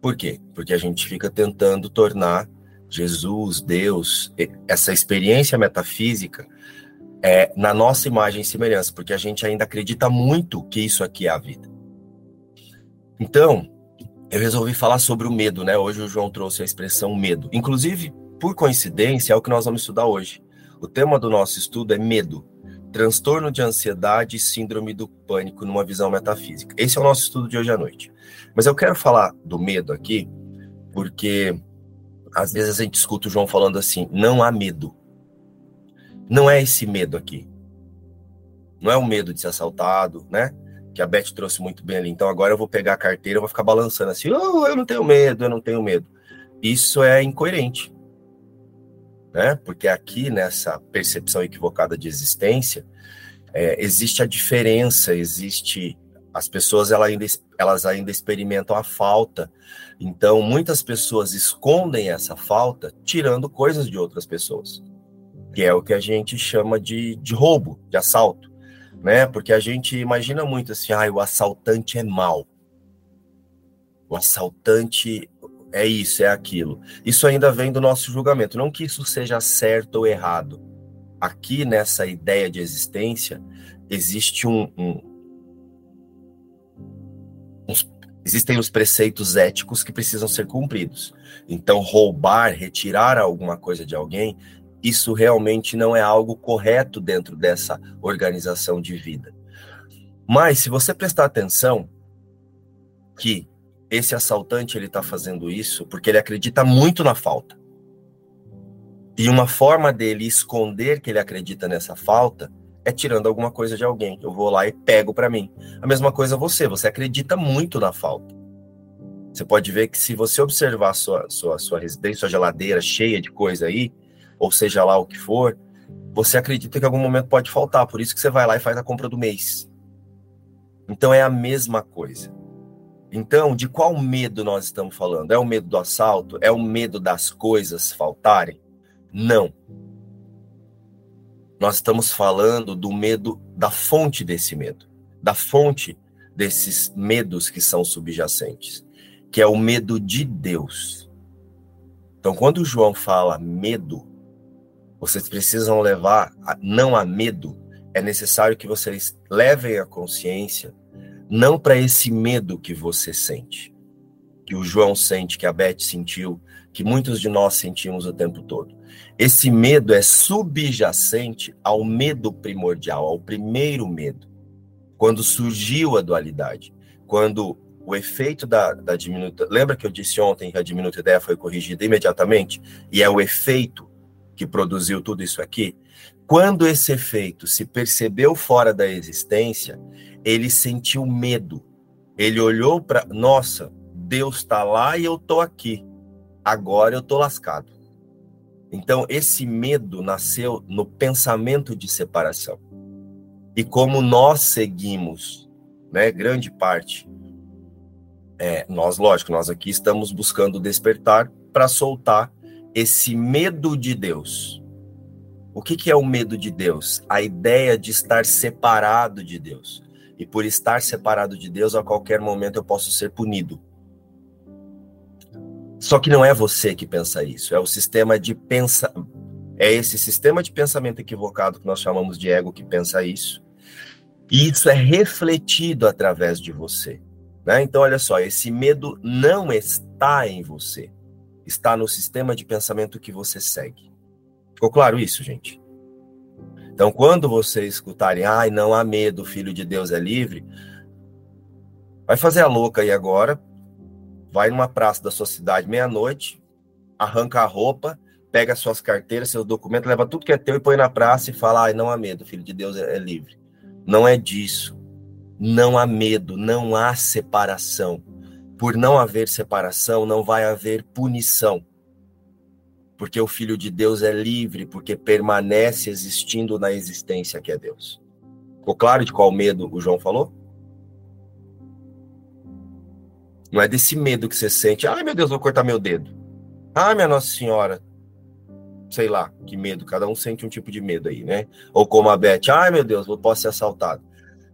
Por quê? Porque a gente fica tentando tornar Jesus, Deus, essa experiência metafísica é, na nossa imagem e semelhança, porque a gente ainda acredita muito que isso aqui é a vida. Então, eu resolvi falar sobre o medo, né? Hoje o João trouxe a expressão medo. Inclusive, por coincidência, é o que nós vamos estudar hoje. O tema do nosso estudo é medo transtorno de ansiedade e síndrome do pânico numa visão metafísica. Esse é o nosso estudo de hoje à noite. Mas eu quero falar do medo aqui, porque às vezes a gente escuta o João falando assim: não há medo. Não é esse medo aqui. Não é o medo de ser assaltado, né? Que a Beth trouxe muito bem ali. Então agora eu vou pegar a carteira, eu vou ficar balançando assim: oh, eu não tenho medo, eu não tenho medo. Isso é incoerente. né? Porque aqui nessa percepção equivocada de existência é, existe a diferença, existe as pessoas elas ainda, elas ainda experimentam a falta. Então, muitas pessoas escondem essa falta tirando coisas de outras pessoas, que é o que a gente chama de, de roubo, de assalto, né? Porque a gente imagina muito assim, ah, o assaltante é mau. O assaltante é isso, é aquilo. Isso ainda vem do nosso julgamento. Não que isso seja certo ou errado. Aqui nessa ideia de existência, existe um, um existem os preceitos éticos que precisam ser cumpridos. Então, roubar, retirar alguma coisa de alguém, isso realmente não é algo correto dentro dessa organização de vida. Mas, se você prestar atenção que esse assaltante ele está fazendo isso porque ele acredita muito na falta. E uma forma dele esconder que ele acredita nessa falta é tirando alguma coisa de alguém. Eu vou lá e pego para mim. A mesma coisa você, você acredita muito na falta. Você pode ver que se você observar sua, sua, sua residência, sua geladeira cheia de coisa aí, ou seja lá o que for, você acredita que algum momento pode faltar, por isso que você vai lá e faz a compra do mês. Então é a mesma coisa. Então, de qual medo nós estamos falando? É o medo do assalto? É o medo das coisas faltarem? Não. Nós estamos falando do medo, da fonte desse medo, da fonte desses medos que são subjacentes, que é o medo de Deus. Então, quando João fala medo, vocês precisam levar, a, não a medo, é necessário que vocês levem a consciência não para esse medo que você sente, que o João sente, que a Beth sentiu, que muitos de nós sentimos o tempo todo. Esse medo é subjacente ao medo primordial, ao primeiro medo. Quando surgiu a dualidade, quando o efeito da, da diminuta. Lembra que eu disse ontem que a diminuta ideia foi corrigida imediatamente? E é o efeito que produziu tudo isso aqui? Quando esse efeito se percebeu fora da existência, ele sentiu medo. Ele olhou para. Nossa, Deus está lá e eu estou aqui agora eu tô lascado. Então, esse medo nasceu no pensamento de separação. E como nós seguimos, né, grande parte, é, nós, lógico, nós aqui estamos buscando despertar para soltar esse medo de Deus. O que, que é o medo de Deus? A ideia de estar separado de Deus. E por estar separado de Deus, a qualquer momento eu posso ser punido. Só que não é você que pensa isso, é o sistema de pensa é esse sistema de pensamento equivocado que nós chamamos de ego que pensa isso. E isso é refletido através de você. Né? Então, olha só, esse medo não está em você, está no sistema de pensamento que você segue. Ficou claro isso, gente? Então, quando vocês escutarem, ai, não há medo, o filho de Deus é livre, vai fazer a louca aí agora, vai numa praça da sua cidade meia-noite, arranca a roupa, pega suas carteiras, seus documentos, leva tudo que é teu e põe na praça e fala: ai, não há medo, filho de Deus é, é livre. Não é disso. Não há medo, não há separação. Por não haver separação, não vai haver punição. Porque o Filho de Deus é livre, porque permanece existindo na existência que é Deus. Ficou claro de qual medo o João falou? Não é desse medo que você sente. Ai, meu Deus, vou cortar meu dedo. Ai, minha Nossa Senhora. Sei lá, que medo. Cada um sente um tipo de medo aí, né? Ou como a Beth. Ai, meu Deus, vou posso ser assaltado.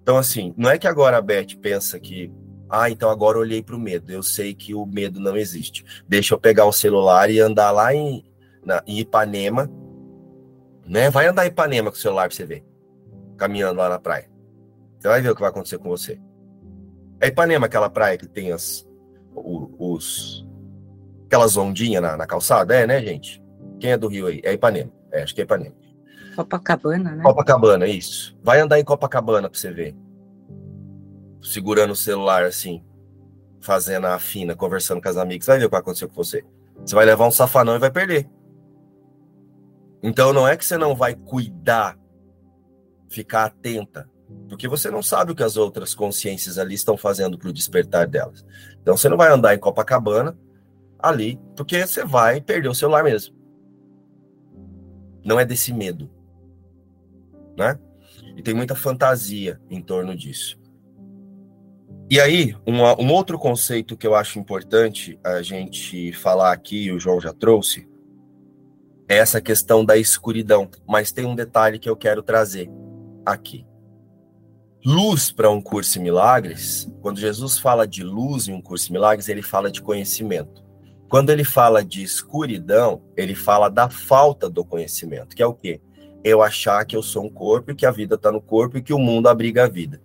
Então, assim, não é que agora a Beth pensa que. Ah, então agora eu olhei para o medo. Eu sei que o medo não existe. Deixa eu pegar o celular e andar lá em, na, em Ipanema. Né? Vai andar em Ipanema com o celular para você ver. Caminhando lá na praia. Você vai ver o que vai acontecer com você. É Ipanema aquela praia que tem as, os, aquelas ondinhas na, na, calçada? É, né, gente? Quem é do Rio aí? É Ipanema. É, acho que é Ipanema. Copacabana, né? Copacabana, isso. Vai andar em Copacabana pra você ver. Segurando o celular assim, fazendo a fina, conversando com as amigas. Vai ver o que vai acontecer com você. Você vai levar um safanão e vai perder. Então não é que você não vai cuidar, ficar atenta porque você não sabe o que as outras consciências ali estão fazendo para o despertar delas. Então você não vai andar em Copacabana ali, porque você vai perder o celular mesmo. não é desse medo, né? E tem muita fantasia em torno disso. E aí, uma, um outro conceito que eu acho importante a gente falar aqui, e o João já trouxe, é essa questão da escuridão. Mas tem um detalhe que eu quero trazer aqui. Luz para um curso em milagres, quando Jesus fala de luz em um curso em milagres, ele fala de conhecimento. Quando ele fala de escuridão, ele fala da falta do conhecimento, que é o quê? Eu achar que eu sou um corpo e que a vida está no corpo e que o mundo abriga a vida.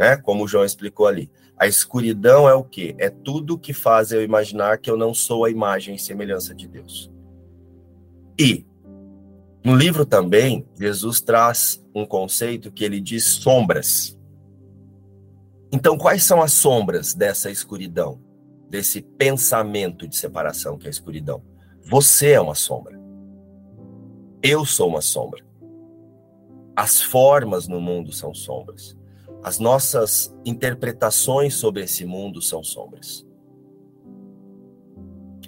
Né? Como o João explicou ali. A escuridão é o quê? É tudo que faz eu imaginar que eu não sou a imagem e semelhança de Deus. E no livro também, Jesus traz um conceito que ele diz sombras. Então, quais são as sombras dessa escuridão? Desse pensamento de separação que é a escuridão? Você é uma sombra. Eu sou uma sombra. As formas no mundo são sombras. As nossas interpretações sobre esse mundo são sombras.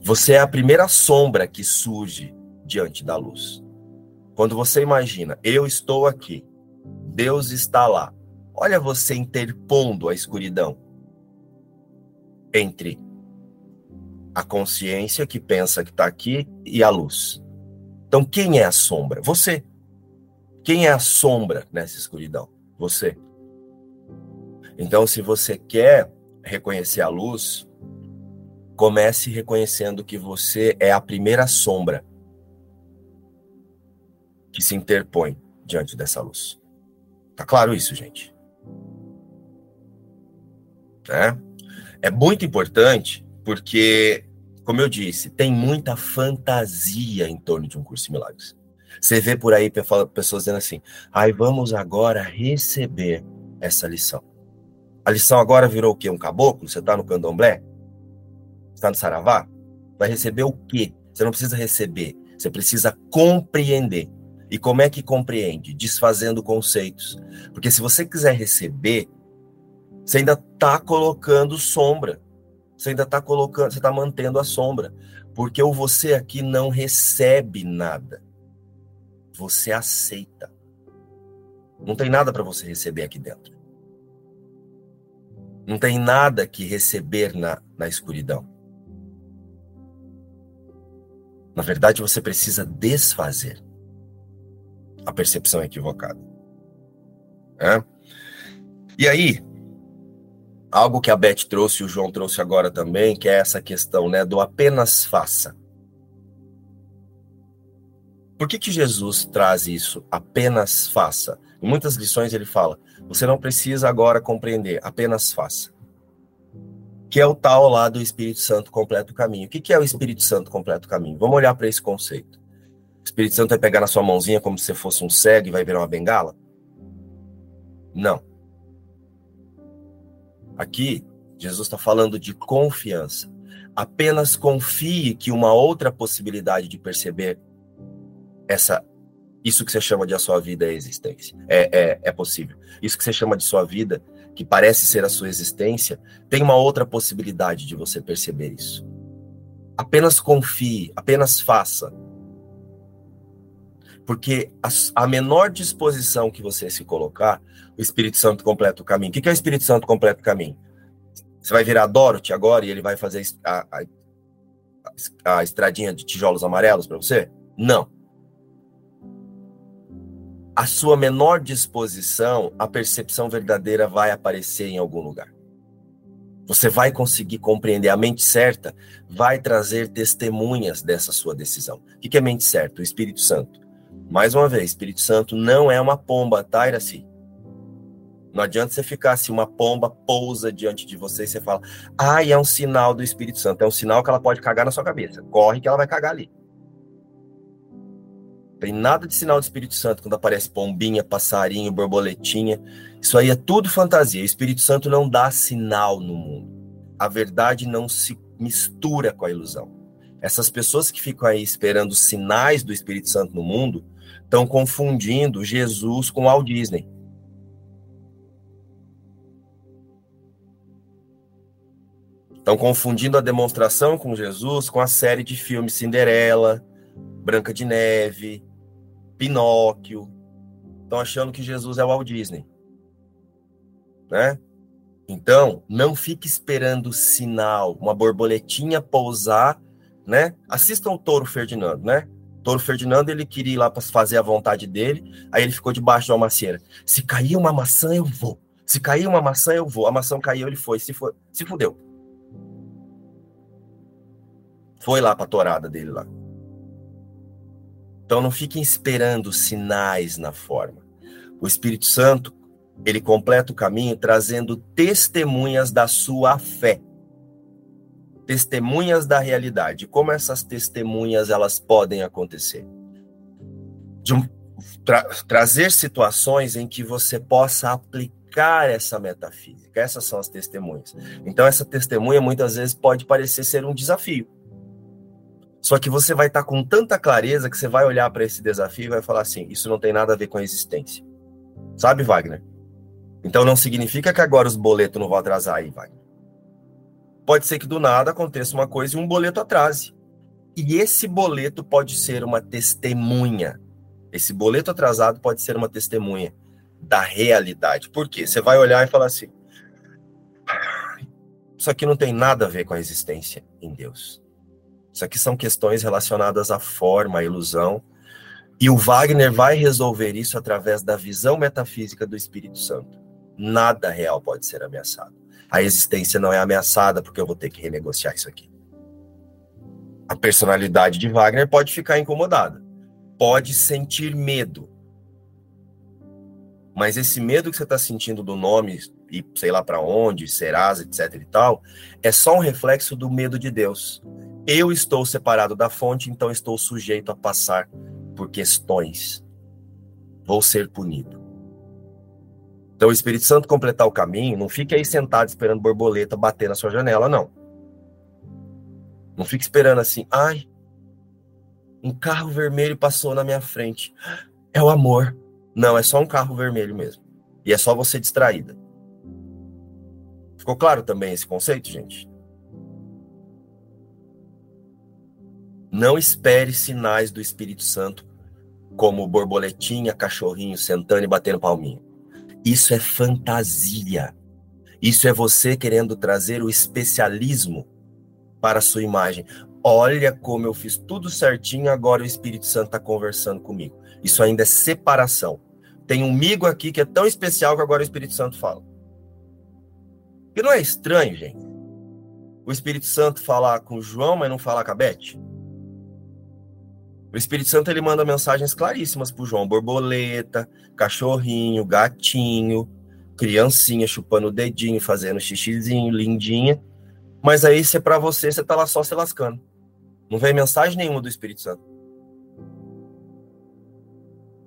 Você é a primeira sombra que surge diante da luz. Quando você imagina, eu estou aqui, Deus está lá. Olha você interpondo a escuridão entre a consciência que pensa que está aqui e a luz. Então, quem é a sombra? Você. Quem é a sombra nessa escuridão? Você. Então, se você quer reconhecer a luz, comece reconhecendo que você é a primeira sombra que se interpõe diante dessa luz. Tá claro isso, gente? É, é muito importante porque, como eu disse, tem muita fantasia em torno de um curso de milagres. Você vê por aí pessoas dizendo assim: ai, vamos agora receber essa lição. A lição agora virou o quê? Um caboclo? Você está no candomblé? Está no saravá? Vai receber o quê? Você não precisa receber, você precisa compreender. E como é que compreende? Desfazendo conceitos. Porque se você quiser receber, você ainda está colocando sombra. Você ainda está colocando, você está mantendo a sombra. Porque o você aqui não recebe nada. Você aceita. Não tem nada para você receber aqui dentro. Não tem nada que receber na, na escuridão. Na verdade, você precisa desfazer a percepção é equivocada. É? E aí, algo que a Beth trouxe o João trouxe agora também, que é essa questão né, do apenas faça. Por que, que Jesus traz isso? Apenas faça. Em muitas lições ele fala: você não precisa agora compreender, apenas faça. Que é o tal lá do Espírito Santo completo caminho. O que, que é o Espírito Santo completo caminho? Vamos olhar para esse conceito. O Espírito Santo vai pegar na sua mãozinha como se fosse um cego e vai virar uma bengala? Não. Aqui, Jesus está falando de confiança. Apenas confie que uma outra possibilidade de perceber essa isso que você chama de a sua vida é existência. É, é, é possível. Isso que você chama de sua vida, que parece ser a sua existência, tem uma outra possibilidade de você perceber isso. Apenas confie, apenas faça. Porque a, a, menor disposição que você se colocar, o Espírito Santo completa o caminho. O que, que é o Espírito Santo completa o caminho? Você vai virar Dorothy agora e ele vai fazer a, a, a estradinha de tijolos amarelos para você? Não. A sua menor disposição, a percepção verdadeira vai aparecer em algum lugar. Você vai conseguir compreender a mente certa, vai trazer testemunhas dessa sua decisão. O que é mente certa? O Espírito Santo. Mais uma vez, Espírito Santo não é uma pomba, tá, Iraci? Não adianta você ficar assim, uma pomba pousa diante de você e você fala, ah, é um sinal do Espírito Santo. É um sinal que ela pode cagar na sua cabeça. Corre que ela vai cagar ali. Tem nada de sinal do Espírito Santo quando aparece pombinha, passarinho, borboletinha. Isso aí é tudo fantasia. O Espírito Santo não dá sinal no mundo. A verdade não se mistura com a ilusão. Essas pessoas que ficam aí esperando sinais do Espírito Santo no mundo estão confundindo Jesus com Walt Disney. Estão confundindo a demonstração com Jesus com a série de filmes Cinderela, Branca de Neve, Pinóquio. Estão achando que Jesus é o Walt Disney. Né? Então, não fique esperando sinal, uma borboletinha pousar, né? Assistam o Touro Ferdinando, né? Touro Ferdinando, ele queria ir lá para fazer a vontade dele, aí ele ficou debaixo de uma macieira. Se cair uma maçã, eu vou. Se cair uma maçã, eu vou. A maçã caiu, ele foi. Se, for, se fudeu. Foi lá para a torada dele lá. Então não fiquem esperando sinais na forma. O Espírito Santo, ele completa o caminho trazendo testemunhas da sua fé. Testemunhas da realidade. Como essas testemunhas elas podem acontecer? De um, tra trazer situações em que você possa aplicar essa metafísica. Essas são as testemunhas. Então essa testemunha muitas vezes pode parecer ser um desafio só que você vai estar tá com tanta clareza que você vai olhar para esse desafio e vai falar assim: isso não tem nada a ver com a existência. Sabe, Wagner? Então não significa que agora os boletos não vão atrasar aí, Wagner. Pode ser que do nada aconteça uma coisa e um boleto atrase. E esse boleto pode ser uma testemunha. Esse boleto atrasado pode ser uma testemunha da realidade. Por quê? Você vai olhar e falar assim: isso aqui não tem nada a ver com a existência em Deus. Isso aqui são questões relacionadas à forma, à ilusão. E o Wagner vai resolver isso através da visão metafísica do Espírito Santo. Nada real pode ser ameaçado. A existência não é ameaçada porque eu vou ter que renegociar isso aqui. A personalidade de Wagner pode ficar incomodada, pode sentir medo. Mas esse medo que você está sentindo do nome e sei lá para onde, Serasa, etc e tal, é só um reflexo do medo de Deus. Eu estou separado da fonte, então estou sujeito a passar por questões. Vou ser punido. Então o Espírito Santo completar o caminho, não fique aí sentado esperando borboleta bater na sua janela, não. Não fique esperando assim, ai, um carro vermelho passou na minha frente. É o amor. Não, é só um carro vermelho mesmo. E é só você distraída. Ficou claro também esse conceito, gente? Não espere sinais do Espírito Santo, como borboletinha, cachorrinho sentando e batendo palminha. Isso é fantasia. Isso é você querendo trazer o especialismo para a sua imagem. Olha como eu fiz tudo certinho, agora o Espírito Santo está conversando comigo. Isso ainda é separação. Tem um migo aqui que é tão especial que agora o Espírito Santo fala. E não é estranho, gente? O Espírito Santo falar com João, mas não falar com a Beth? O Espírito Santo ele manda mensagens claríssimas para João: borboleta, cachorrinho, gatinho, criancinha chupando o dedinho, fazendo xixizinho, lindinha. Mas aí, se é para você, você tá lá só se lascando. Não vem mensagem nenhuma do Espírito Santo.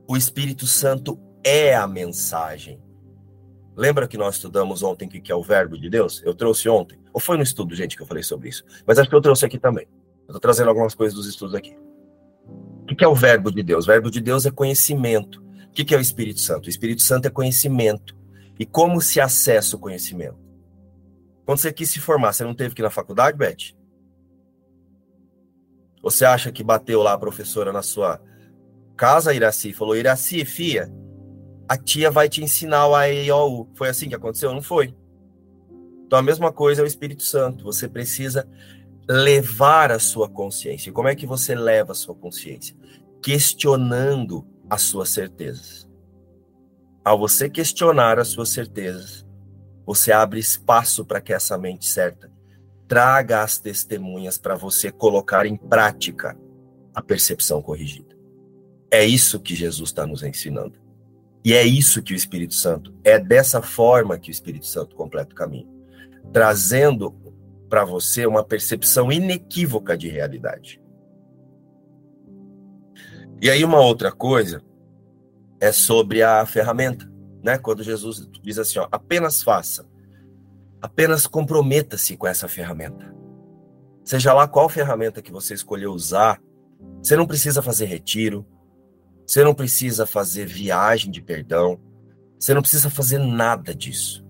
O Espírito Santo é a mensagem. Lembra que nós estudamos ontem o que é o verbo de Deus? Eu trouxe ontem. Ou foi no estudo, gente, que eu falei sobre isso? Mas acho que eu trouxe aqui também. Eu tô trazendo algumas coisas dos estudos aqui. O que é o verbo de Deus? O verbo de Deus é conhecimento. O que é o Espírito Santo? O Espírito Santo é conhecimento. E como se acessa o conhecimento? Quando você quis se formar, você não teve que ir na faculdade, Beth? Você acha que bateu lá a professora na sua casa, Iraci, e falou: Iraci, fia, a tia vai te ensinar o AEIOU. Foi assim que aconteceu? Não foi. Então a mesma coisa é o Espírito Santo. Você precisa levar a sua consciência. Como é que você leva a sua consciência? Questionando as suas certezas. Ao você questionar as suas certezas, você abre espaço para que essa mente certa traga as testemunhas para você colocar em prática a percepção corrigida. É isso que Jesus está nos ensinando. E é isso que o Espírito Santo, é dessa forma que o Espírito Santo completa o caminho, trazendo para você uma percepção inequívoca de realidade. E aí uma outra coisa é sobre a ferramenta, né? Quando Jesus diz assim, ó, apenas faça, apenas comprometa-se com essa ferramenta. Seja lá qual ferramenta que você escolher usar, você não precisa fazer retiro, você não precisa fazer viagem de perdão, você não precisa fazer nada disso.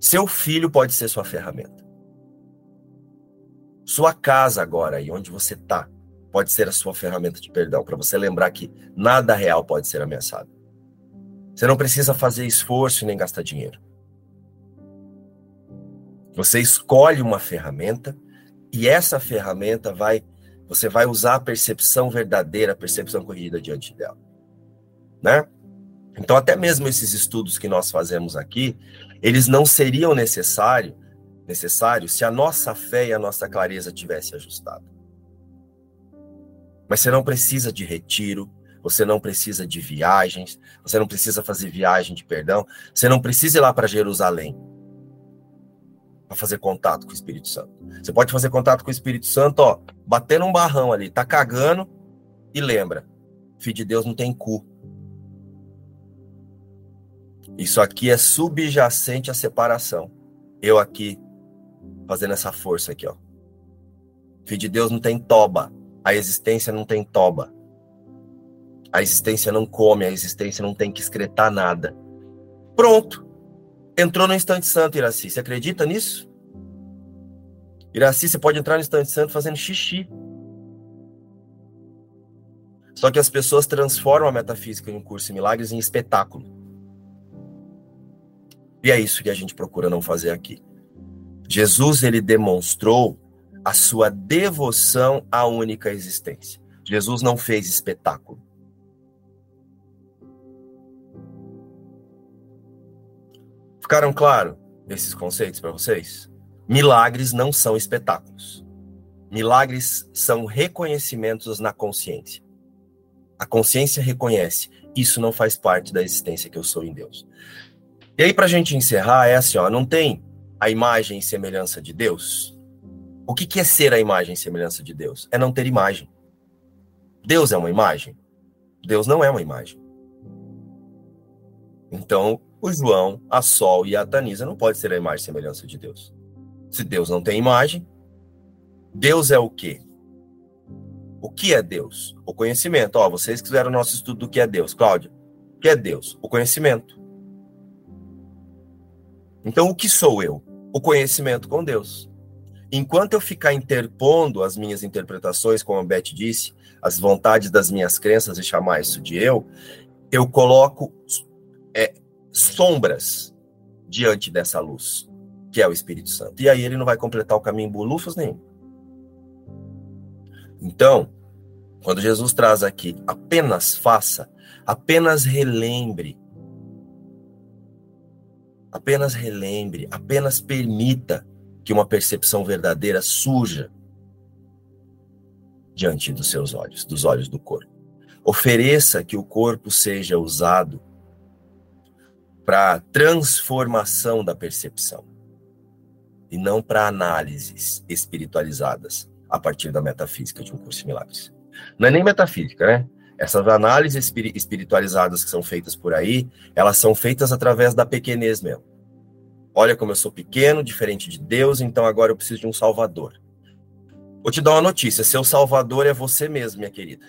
Seu filho pode ser sua ferramenta. Sua casa agora, aí onde você está, pode ser a sua ferramenta de perdão, para você lembrar que nada real pode ser ameaçado. Você não precisa fazer esforço nem gastar dinheiro. Você escolhe uma ferramenta e essa ferramenta vai, você vai usar a percepção verdadeira, a percepção corrigida diante dela, né? Então, até mesmo esses estudos que nós fazemos aqui, eles não seriam necessário, necessários se a nossa fé e a nossa clareza tivesse ajustado. Mas você não precisa de retiro, você não precisa de viagens, você não precisa fazer viagem de perdão, você não precisa ir lá para Jerusalém para fazer contato com o Espírito Santo. Você pode fazer contato com o Espírito Santo, ó, batendo um barrão ali, tá cagando e lembra, filho de Deus não tem cu. Isso aqui é subjacente à separação. Eu aqui fazendo essa força aqui, ó. Filho de Deus não tem toba. A existência não tem toba. A existência não come, a existência não tem que excretar nada. Pronto. Entrou no instante santo, Iraci. Você acredita nisso? Iraci, você pode entrar no instante santo fazendo xixi. Só que as pessoas transformam a metafísica em um curso de milagres em espetáculo. E é isso que a gente procura não fazer aqui. Jesus ele demonstrou a sua devoção à única existência. Jesus não fez espetáculo. Ficaram claros esses conceitos para vocês? Milagres não são espetáculos. Milagres são reconhecimentos na consciência. A consciência reconhece, isso não faz parte da existência que eu sou em Deus. E aí, para a gente encerrar, é assim: ó, não tem a imagem e semelhança de Deus? O que, que é ser a imagem e semelhança de Deus? É não ter imagem. Deus é uma imagem? Deus não é uma imagem. Então, o João, a Sol e a Tanisa não pode ser a imagem e semelhança de Deus. Se Deus não tem imagem, Deus é o quê? O que é Deus? O conhecimento. Ó, vocês fizeram o nosso estudo do que é Deus. Cláudia, o que é Deus? O conhecimento. Então, o que sou eu? O conhecimento com Deus. Enquanto eu ficar interpondo as minhas interpretações, como a Beth disse, as vontades das minhas crenças e chamar isso de eu, eu coloco é, sombras diante dessa luz, que é o Espírito Santo. E aí ele não vai completar o caminho bolufas nenhum. Então, quando Jesus traz aqui, apenas faça, apenas relembre, Apenas relembre, apenas permita que uma percepção verdadeira surja diante dos seus olhos, dos olhos do corpo. Ofereça que o corpo seja usado para transformação da percepção e não para análises espiritualizadas a partir da metafísica de um curso de milagres. Não é nem metafísica, né? Essas análises espiritualizadas que são feitas por aí, elas são feitas através da pequenez mesmo. Olha como eu sou pequeno, diferente de Deus, então agora eu preciso de um salvador. Vou te dar uma notícia: seu salvador é você mesmo, minha querida.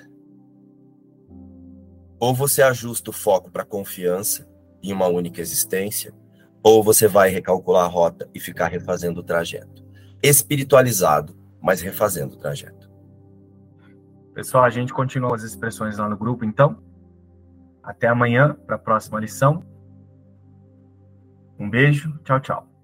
Ou você ajusta o foco para confiança em uma única existência, ou você vai recalcular a rota e ficar refazendo o trajeto. Espiritualizado, mas refazendo o trajeto. Pessoal, a gente continua as expressões lá no grupo, então. Até amanhã para a próxima lição. Um beijo, tchau, tchau.